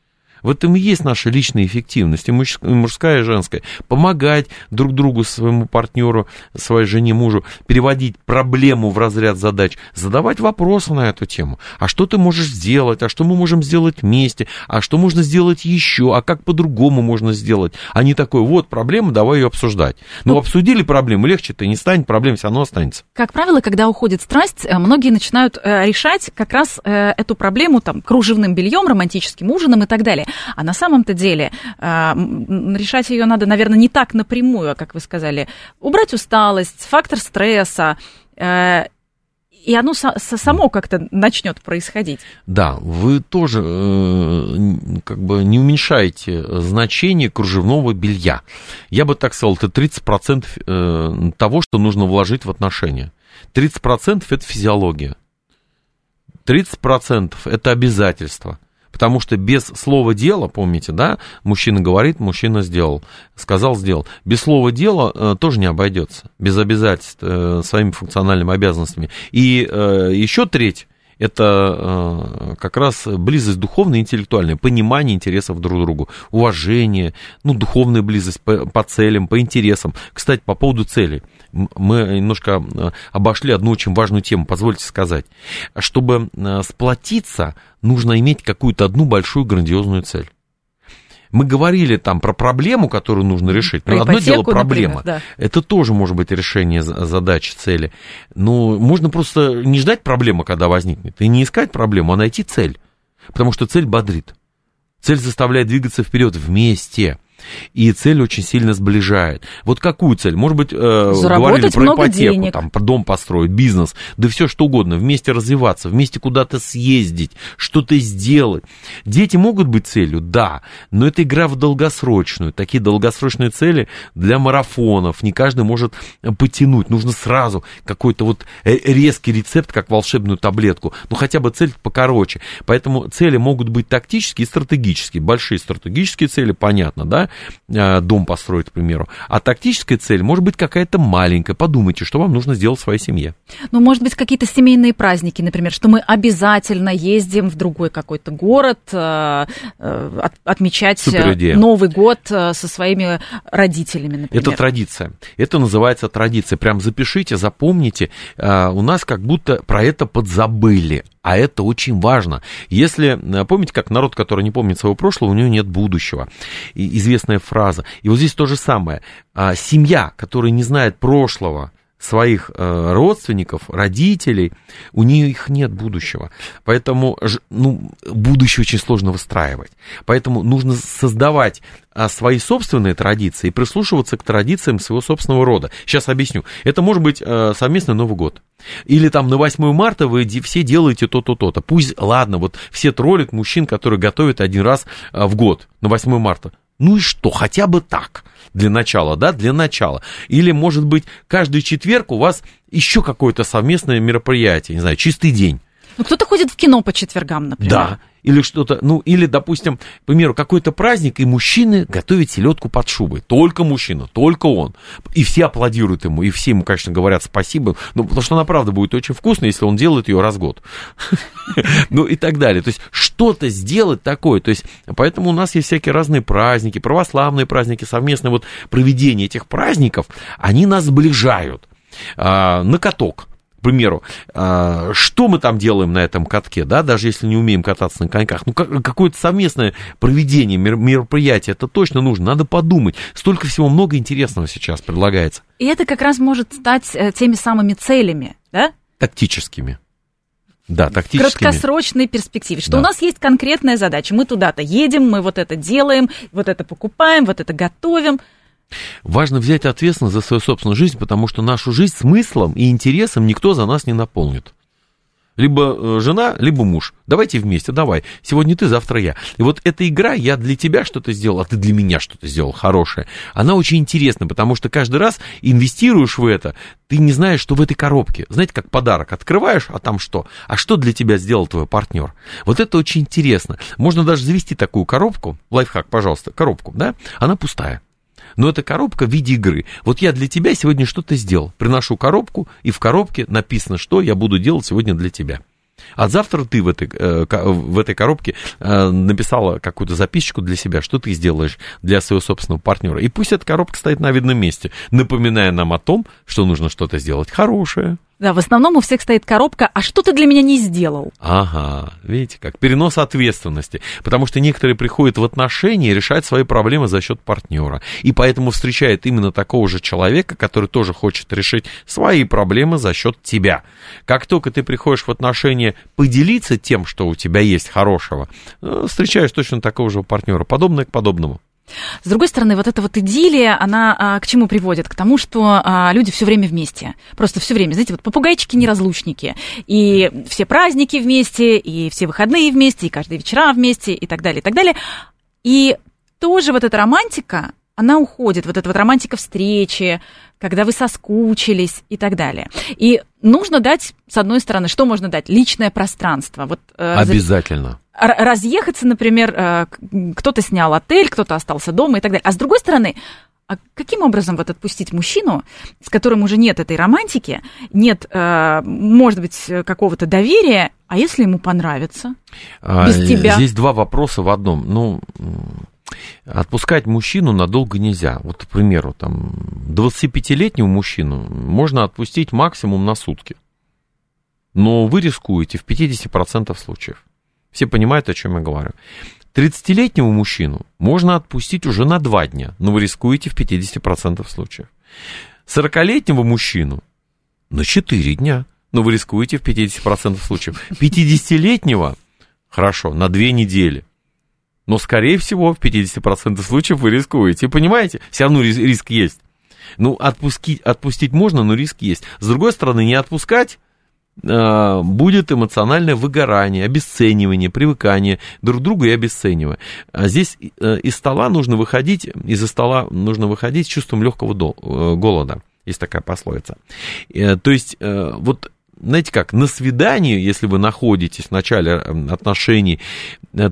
В этом и есть наша личная эффективность, и мужская, и женская. Помогать друг другу, своему партнеру, своей жене, мужу, переводить проблему в разряд задач, задавать вопросы на эту тему. А что ты можешь сделать? А что мы можем сделать вместе? А что можно сделать еще? А как по-другому можно сделать? А не такой, вот проблема, давай ее обсуждать. Ну, ну обсудили проблему, легче-то не станет, проблема все равно останется. Как правило, когда уходит страсть, э, многие начинают э, решать как раз э, эту проблему там кружевным бельем, романтическим ужином и так далее. А на самом-то деле а, решать ее надо, наверное, не так напрямую, а, как вы сказали, убрать усталость, фактор стресса, э, и оно само как-то начнет происходить. Да, вы тоже э, как бы не уменьшаете значение кружевного белья. Я бы так сказал, это 30% э, того, что нужно вложить в отношения. 30% это физиология. 30% это обязательства. Потому что без слова дела, помните, да, мужчина говорит, мужчина сделал, сказал, сделал. Без слова дела э, тоже не обойдется, без обязательств, э, своими функциональными обязанностями. И э, еще треть это э, как раз близость духовная и интеллектуальная, понимание интересов друг к другу, уважение, ну, духовная близость по, по целям, по интересам. Кстати, по поводу целей. Мы немножко э, обошли одну очень важную тему, позвольте сказать. Чтобы э, сплотиться, нужно иметь какую-то одну большую грандиозную цель. Мы говорили там про проблему, которую нужно решить. Про Но одно дело проблема. Например, да. Это тоже может быть решение задачи, цели. Но можно просто не ждать проблемы, когда возникнет, и не искать проблему, а найти цель. Потому что цель бодрит. Цель заставляет двигаться вперед вместе и цель очень сильно сближает. Вот какую цель? Может быть, э, говорили про ипотеку, денег. там, дом построить, бизнес, да все что угодно, вместе развиваться, вместе куда-то съездить, что-то сделать. Дети могут быть целью, да, но это игра в долгосрочную. Такие долгосрочные цели для марафонов не каждый может потянуть. Нужно сразу какой-то вот э, резкий рецепт, как волшебную таблетку, ну хотя бы цель покороче. Поэтому цели могут быть тактические и стратегические. Большие стратегические цели, понятно, да, Э, дом построить, к примеру. А тактическая цель может быть какая-то маленькая. Подумайте, что вам нужно сделать в своей семье. Ну, может быть, какие-то семейные праздники, например, что мы обязательно ездим в другой какой-то город э, э, отмечать Новый год со своими родителями, например. Это традиция. Это называется традиция. Прям запишите, запомните. У нас как будто про это подзабыли. А это очень важно. Если, помните, как народ, который не помнит своего прошлого, у него нет будущего. И известная фраза. И вот здесь то же самое. А, семья, которая не знает прошлого, своих э, родственников, родителей, у них нет будущего. Поэтому ну, будущее очень сложно выстраивать. Поэтому нужно создавать а, свои собственные традиции и прислушиваться к традициям своего собственного рода. Сейчас объясню. Это может быть э, совместный Новый год. Или там на 8 марта вы все делаете то-то, то-то. Пусть, ладно, вот все троллят мужчин, которые готовят один раз э, в год на 8 марта. Ну и что, хотя бы так, для начала, да, для начала. Или, может быть, каждый четверг у вас еще какое-то совместное мероприятие, не знаю, чистый день. Ну, кто-то ходит в кино по четвергам, например. Да, или что-то, ну, или, допустим, к примеру, какой-то праздник, и мужчины готовят селедку под шубой. Только мужчина, только он. И все аплодируют ему, и все ему, конечно, говорят спасибо, ну, потому что она, правда, будет очень вкусная, если он делает ее раз в год. Ну, и так далее. То есть, что-то сделать такое. То есть, поэтому у нас есть всякие разные праздники, православные праздники, совместное вот проведение этих праздников, они нас сближают. А, на каток к примеру, а, что мы там делаем на этом катке, да, даже если не умеем кататься на коньках, ну, какое-то совместное проведение мероприятия, это точно нужно, надо подумать. Столько всего много интересного сейчас предлагается. И это как раз может стать э, теми самыми целями, да? Тактическими. Да, тактическими. В краткосрочной перспективе, что да. у нас есть конкретная задача. Мы туда-то едем, мы вот это делаем, вот это покупаем, вот это готовим. Важно взять ответственность за свою собственную жизнь, потому что нашу жизнь смыслом и интересом никто за нас не наполнит. Либо э, жена, либо муж. Давайте вместе, давай. Сегодня ты, завтра я. И вот эта игра, я для тебя что-то сделал, а ты для меня что-то сделал хорошее. Она очень интересна, потому что каждый раз инвестируешь в это, ты не знаешь, что в этой коробке. Знаете, как подарок открываешь, а там что? А что для тебя сделал твой партнер? Вот это очень интересно. Можно даже завести такую коробку, лайфхак, пожалуйста, коробку, да? Она пустая но это коробка в виде игры. Вот я для тебя сегодня что-то сделал. Приношу коробку, и в коробке написано, что я буду делать сегодня для тебя. А завтра ты в этой, э, в этой коробке э, написала какую-то записочку для себя, что ты сделаешь для своего собственного партнера. И пусть эта коробка стоит на видном месте, напоминая нам о том, что нужно что-то сделать хорошее. Да, в основном у всех стоит коробка, а что ты для меня не сделал? Ага, видите, как перенос ответственности. Потому что некоторые приходят в отношения решать свои проблемы за счет партнера. И поэтому встречают именно такого же человека, который тоже хочет решить свои проблемы за счет тебя. Как только ты приходишь в отношения поделиться тем, что у тебя есть хорошего, э, встречаешь точно такого же партнера, подобное к подобному. С другой стороны, вот эта вот идиллия, она а, к чему приводит? К тому, что а, люди все время вместе. Просто все время, знаете, вот попугайчики-неразлучники. И все праздники вместе, и все выходные вместе, и каждые вечера вместе, и так далее, и так далее. И тоже вот эта романтика, она уходит, вот эта вот романтика встречи, когда вы соскучились и так далее. И нужно дать, с одной стороны, что можно дать? Личное пространство. Вот, э, Обязательно разъехаться, например, э, кто-то снял отель, кто-то остался дома и так далее. А с другой стороны, а каким образом вот отпустить мужчину, с которым уже нет этой романтики, нет, э, может быть, какого-то доверия, а если ему понравится а, без тебя? Здесь два вопроса в одном. Ну, отпускать мужчину надолго нельзя. Вот, к примеру, там, 25-летнего мужчину можно отпустить максимум на сутки. Но вы рискуете в 50% случаев. Все понимают, о чем я говорю. 30-летнего мужчину можно отпустить уже на 2 дня, но вы рискуете в 50% случаев. 40-летнего мужчину на 4 дня, но вы рискуете в 50% случаев. 50-летнего, хорошо, на 2 недели. Но, скорее всего, в 50% случаев вы рискуете. Понимаете? Все равно риск есть. Ну, отпустить, отпустить можно, но риск есть. С другой стороны, не отпускать э, будет эмоциональное выгорание, обесценивание, привыкание друг к другу и обесценивание. А здесь э, из стола нужно выходить, из-за стола нужно выходить с чувством легкого до, э, голода. Есть такая пословица. Э, то есть, э, вот знаете как, на свидании, если вы находитесь в начале э, отношений,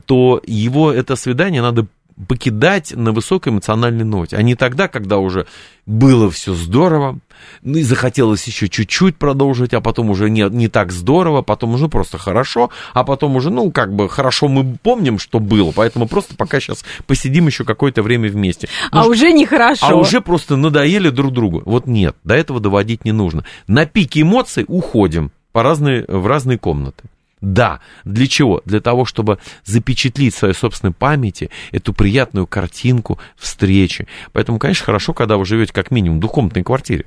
то его, это свидание надо покидать на высокой эмоциональной ноте, а не тогда, когда уже было все здорово, ну и захотелось еще чуть-чуть продолжить, а потом уже не, не так здорово, потом уже просто хорошо, а потом уже, ну, как бы хорошо мы помним, что было, поэтому просто пока сейчас посидим еще какое-то время вместе. А ну, уже нехорошо. А уже просто надоели друг другу. Вот нет, до этого доводить не нужно. На пике эмоций уходим по разные, в разные комнаты. Да, для чего? Для того, чтобы запечатлить в своей собственной памяти эту приятную картинку встречи. Поэтому, конечно, хорошо, когда вы живете как минимум в двухкомнатной квартире.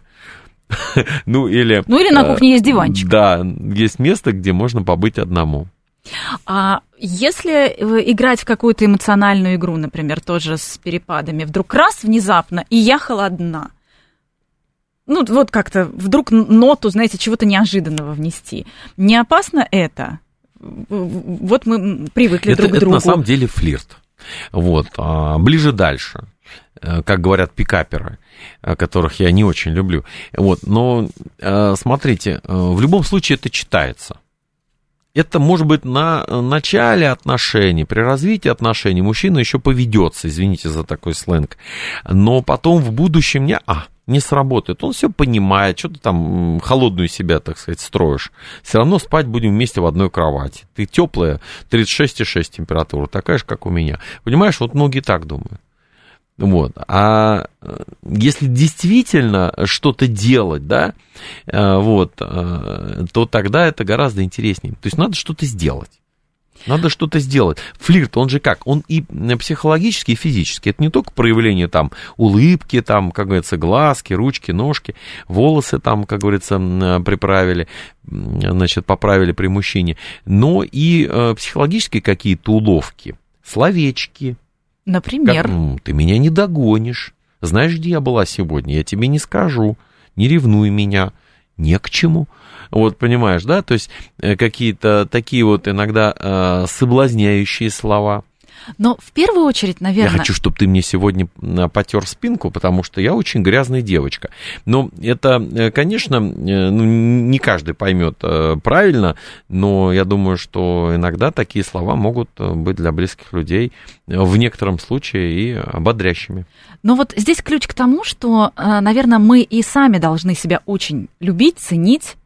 ну, или... Ну, или на э, кухне есть диванчик. Да, есть место, где можно побыть одному. А если э, играть в какую-то эмоциональную игру, например, тоже с перепадами, вдруг раз внезапно, и я холодна, ну, вот как-то вдруг ноту, знаете, чего-то неожиданного внести. Не опасно это? Вот мы привыкли это, друг к это другу. Это на самом деле флирт. Вот. А, ближе дальше э, как говорят пикаперы, э, которых я не очень люблю. Вот, но э, смотрите, в любом случае это читается. Это может быть на начале отношений, при развитии отношений мужчина еще поведется, извините за такой сленг, но потом в будущем не, а, не сработает. Он все понимает, что ты там холодную себя, так сказать, строишь. Все равно спать будем вместе в одной кровати. Ты теплая, 36,6 температура, такая же, как у меня. Понимаешь, вот многие так думают. Вот. А э, если действительно что-то делать, да, э, вот, э, то тогда это гораздо интереснее. То есть надо что-то сделать. Надо что-то сделать. Флирт, он же как? Он и психологически, и физически. Это не только проявление там улыбки, там, как говорится, глазки, ручки, ножки, волосы там, как говорится, приправили, значит, поправили при мужчине, но и психологические какие-то уловки, словечки. Например? Как, ты меня не догонишь. Знаешь, где я была сегодня? Я тебе не скажу. Не ревнуй меня. Не к чему. Вот, понимаешь, да? То есть э, какие-то такие вот иногда э, соблазняющие слова. Но в первую очередь, наверное... Я хочу, чтобы ты мне сегодня потер спинку, потому что я очень грязная девочка. Но это, э, конечно, ну, не каждый поймет правильно, но я думаю, что иногда такие слова могут быть для близких людей в некотором случае и ободрящими. Но вот здесь ключ к тому, что, наверное, мы и сами должны себя очень любить, ценить,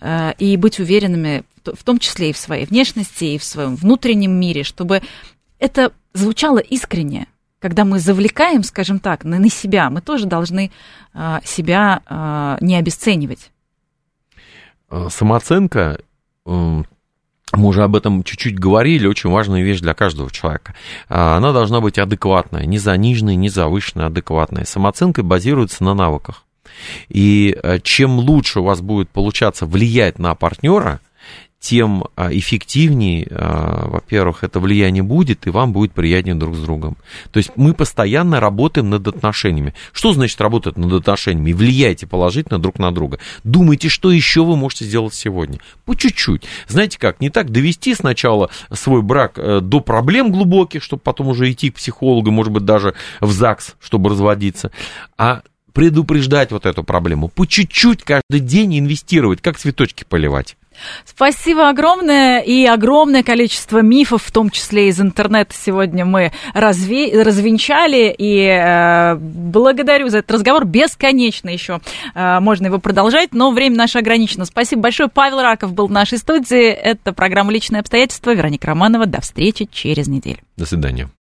Э, и быть уверенными, в том числе и в своей внешности, и в своем внутреннем мире, чтобы это звучало искренне. Когда мы завлекаем, скажем так, на, на себя, мы тоже должны э, себя э, не обесценивать. Самооценка, мы уже об этом чуть-чуть говорили, очень важная вещь для каждого человека. Она должна быть адекватная, не заниженная, не завышенная, адекватная. Самооценка базируется на навыках. И э, чем лучше у вас будет получаться влиять на партнера, тем э, эффективнее, э, во-первых, это влияние будет, и вам будет приятнее друг с другом. То есть мы постоянно работаем над отношениями. Что значит работать над отношениями? Влияйте положительно друг на друга. Думайте, что еще вы можете сделать сегодня. По чуть-чуть. Знаете как, не так довести сначала свой брак до проблем глубоких, чтобы потом уже идти к психологу, может быть, даже в ЗАГС, чтобы разводиться, а предупреждать вот эту проблему, по чуть-чуть каждый день инвестировать, как цветочки поливать. Спасибо огромное и огромное количество мифов, в том числе из интернета, сегодня мы разве... развенчали. И э, благодарю за этот разговор. Бесконечно еще э, можно его продолжать, но время наше ограничено. Спасибо большое. Павел Раков был в нашей студии. Это программа «Личные обстоятельства». Вероника Романова. До встречи через неделю. До свидания.